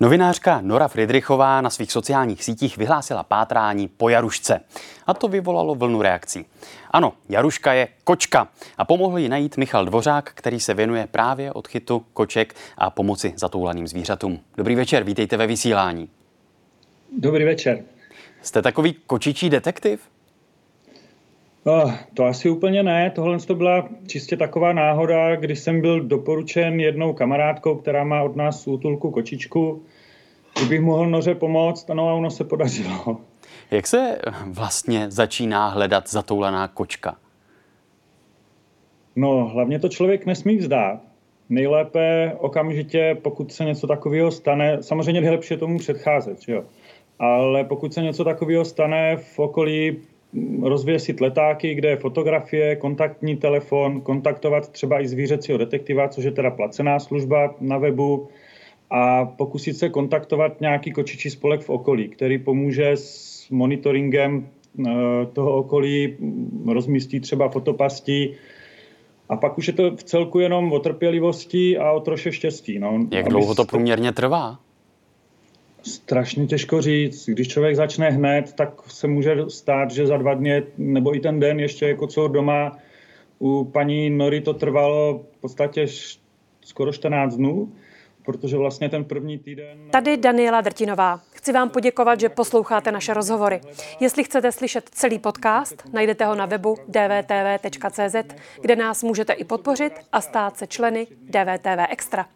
Novinářka Nora Friedrichová na svých sociálních sítích vyhlásila pátrání po Jarušce. A to vyvolalo vlnu reakcí. Ano, Jaruška je kočka a pomohl ji najít Michal Dvořák, který se věnuje právě odchytu koček a pomoci zatoulaným zvířatům. Dobrý večer, vítejte ve vysílání. Dobrý večer. Jste takový kočičí detektiv? Oh, to asi úplně ne. Tohle to byla čistě taková náhoda, když jsem byl doporučen jednou kamarádkou, která má od nás útulku kočičku, kdybych mohl noře pomoct, no a ono se podařilo. Jak se vlastně začíná hledat zatoulaná kočka? No, hlavně to člověk nesmí vzdát. Nejlépe okamžitě, pokud se něco takového stane, samozřejmě nejlepší je tomu předcházet, že jo? ale pokud se něco takového stane v okolí rozvěsit letáky, kde je fotografie, kontaktní telefon, kontaktovat třeba i zvířecího detektiva, což je teda placená služba na webu, a pokusit se kontaktovat nějaký kočičí spolek v okolí, který pomůže s monitoringem eh, toho okolí, rozmístí třeba fotopasti, a pak už je to v celku jenom o trpělivosti a o troše štěstí. No. Jak dlouho to průměrně trvá? Strašně těžko říct. Když člověk začne hned, tak se může stát, že za dva dny nebo i ten den ještě jako co doma. U paní Nory to trvalo v podstatě skoro 14 dnů, protože vlastně ten první týden... Tady Daniela Drtinová. Chci vám poděkovat, že posloucháte naše rozhovory. Jestli chcete slyšet celý podcast, najdete ho na webu dvtv.cz, kde nás můžete i podpořit a stát se členy DVTV Extra.